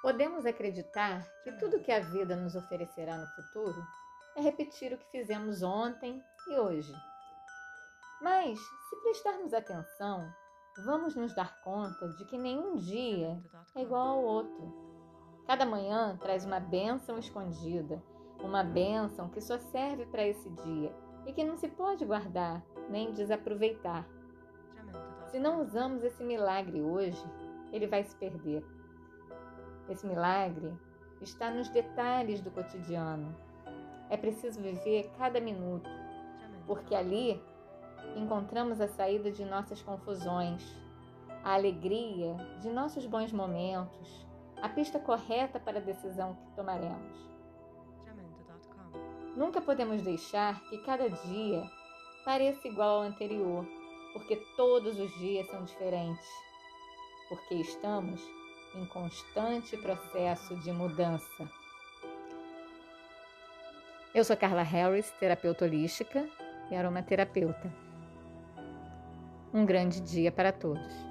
Podemos acreditar que tudo que a vida nos oferecerá no futuro é repetir o que fizemos ontem e hoje. Mas, se prestarmos atenção, vamos nos dar conta de que nenhum dia é igual ao outro. Cada manhã traz uma bênção escondida, uma bênção que só serve para esse dia e que não se pode guardar nem desaproveitar. Se não usamos esse milagre hoje, ele vai se perder. Esse milagre está nos detalhes do cotidiano. É preciso viver cada minuto, porque ali encontramos a saída de nossas confusões, a alegria de nossos bons momentos, a pista correta para a decisão que tomaremos. Nunca podemos deixar que cada dia pareça igual ao anterior, porque todos os dias são diferentes, porque estamos em constante processo de mudança. Eu sou Carla Harris, terapeuta holística e aromaterapeuta. Um grande dia para todos.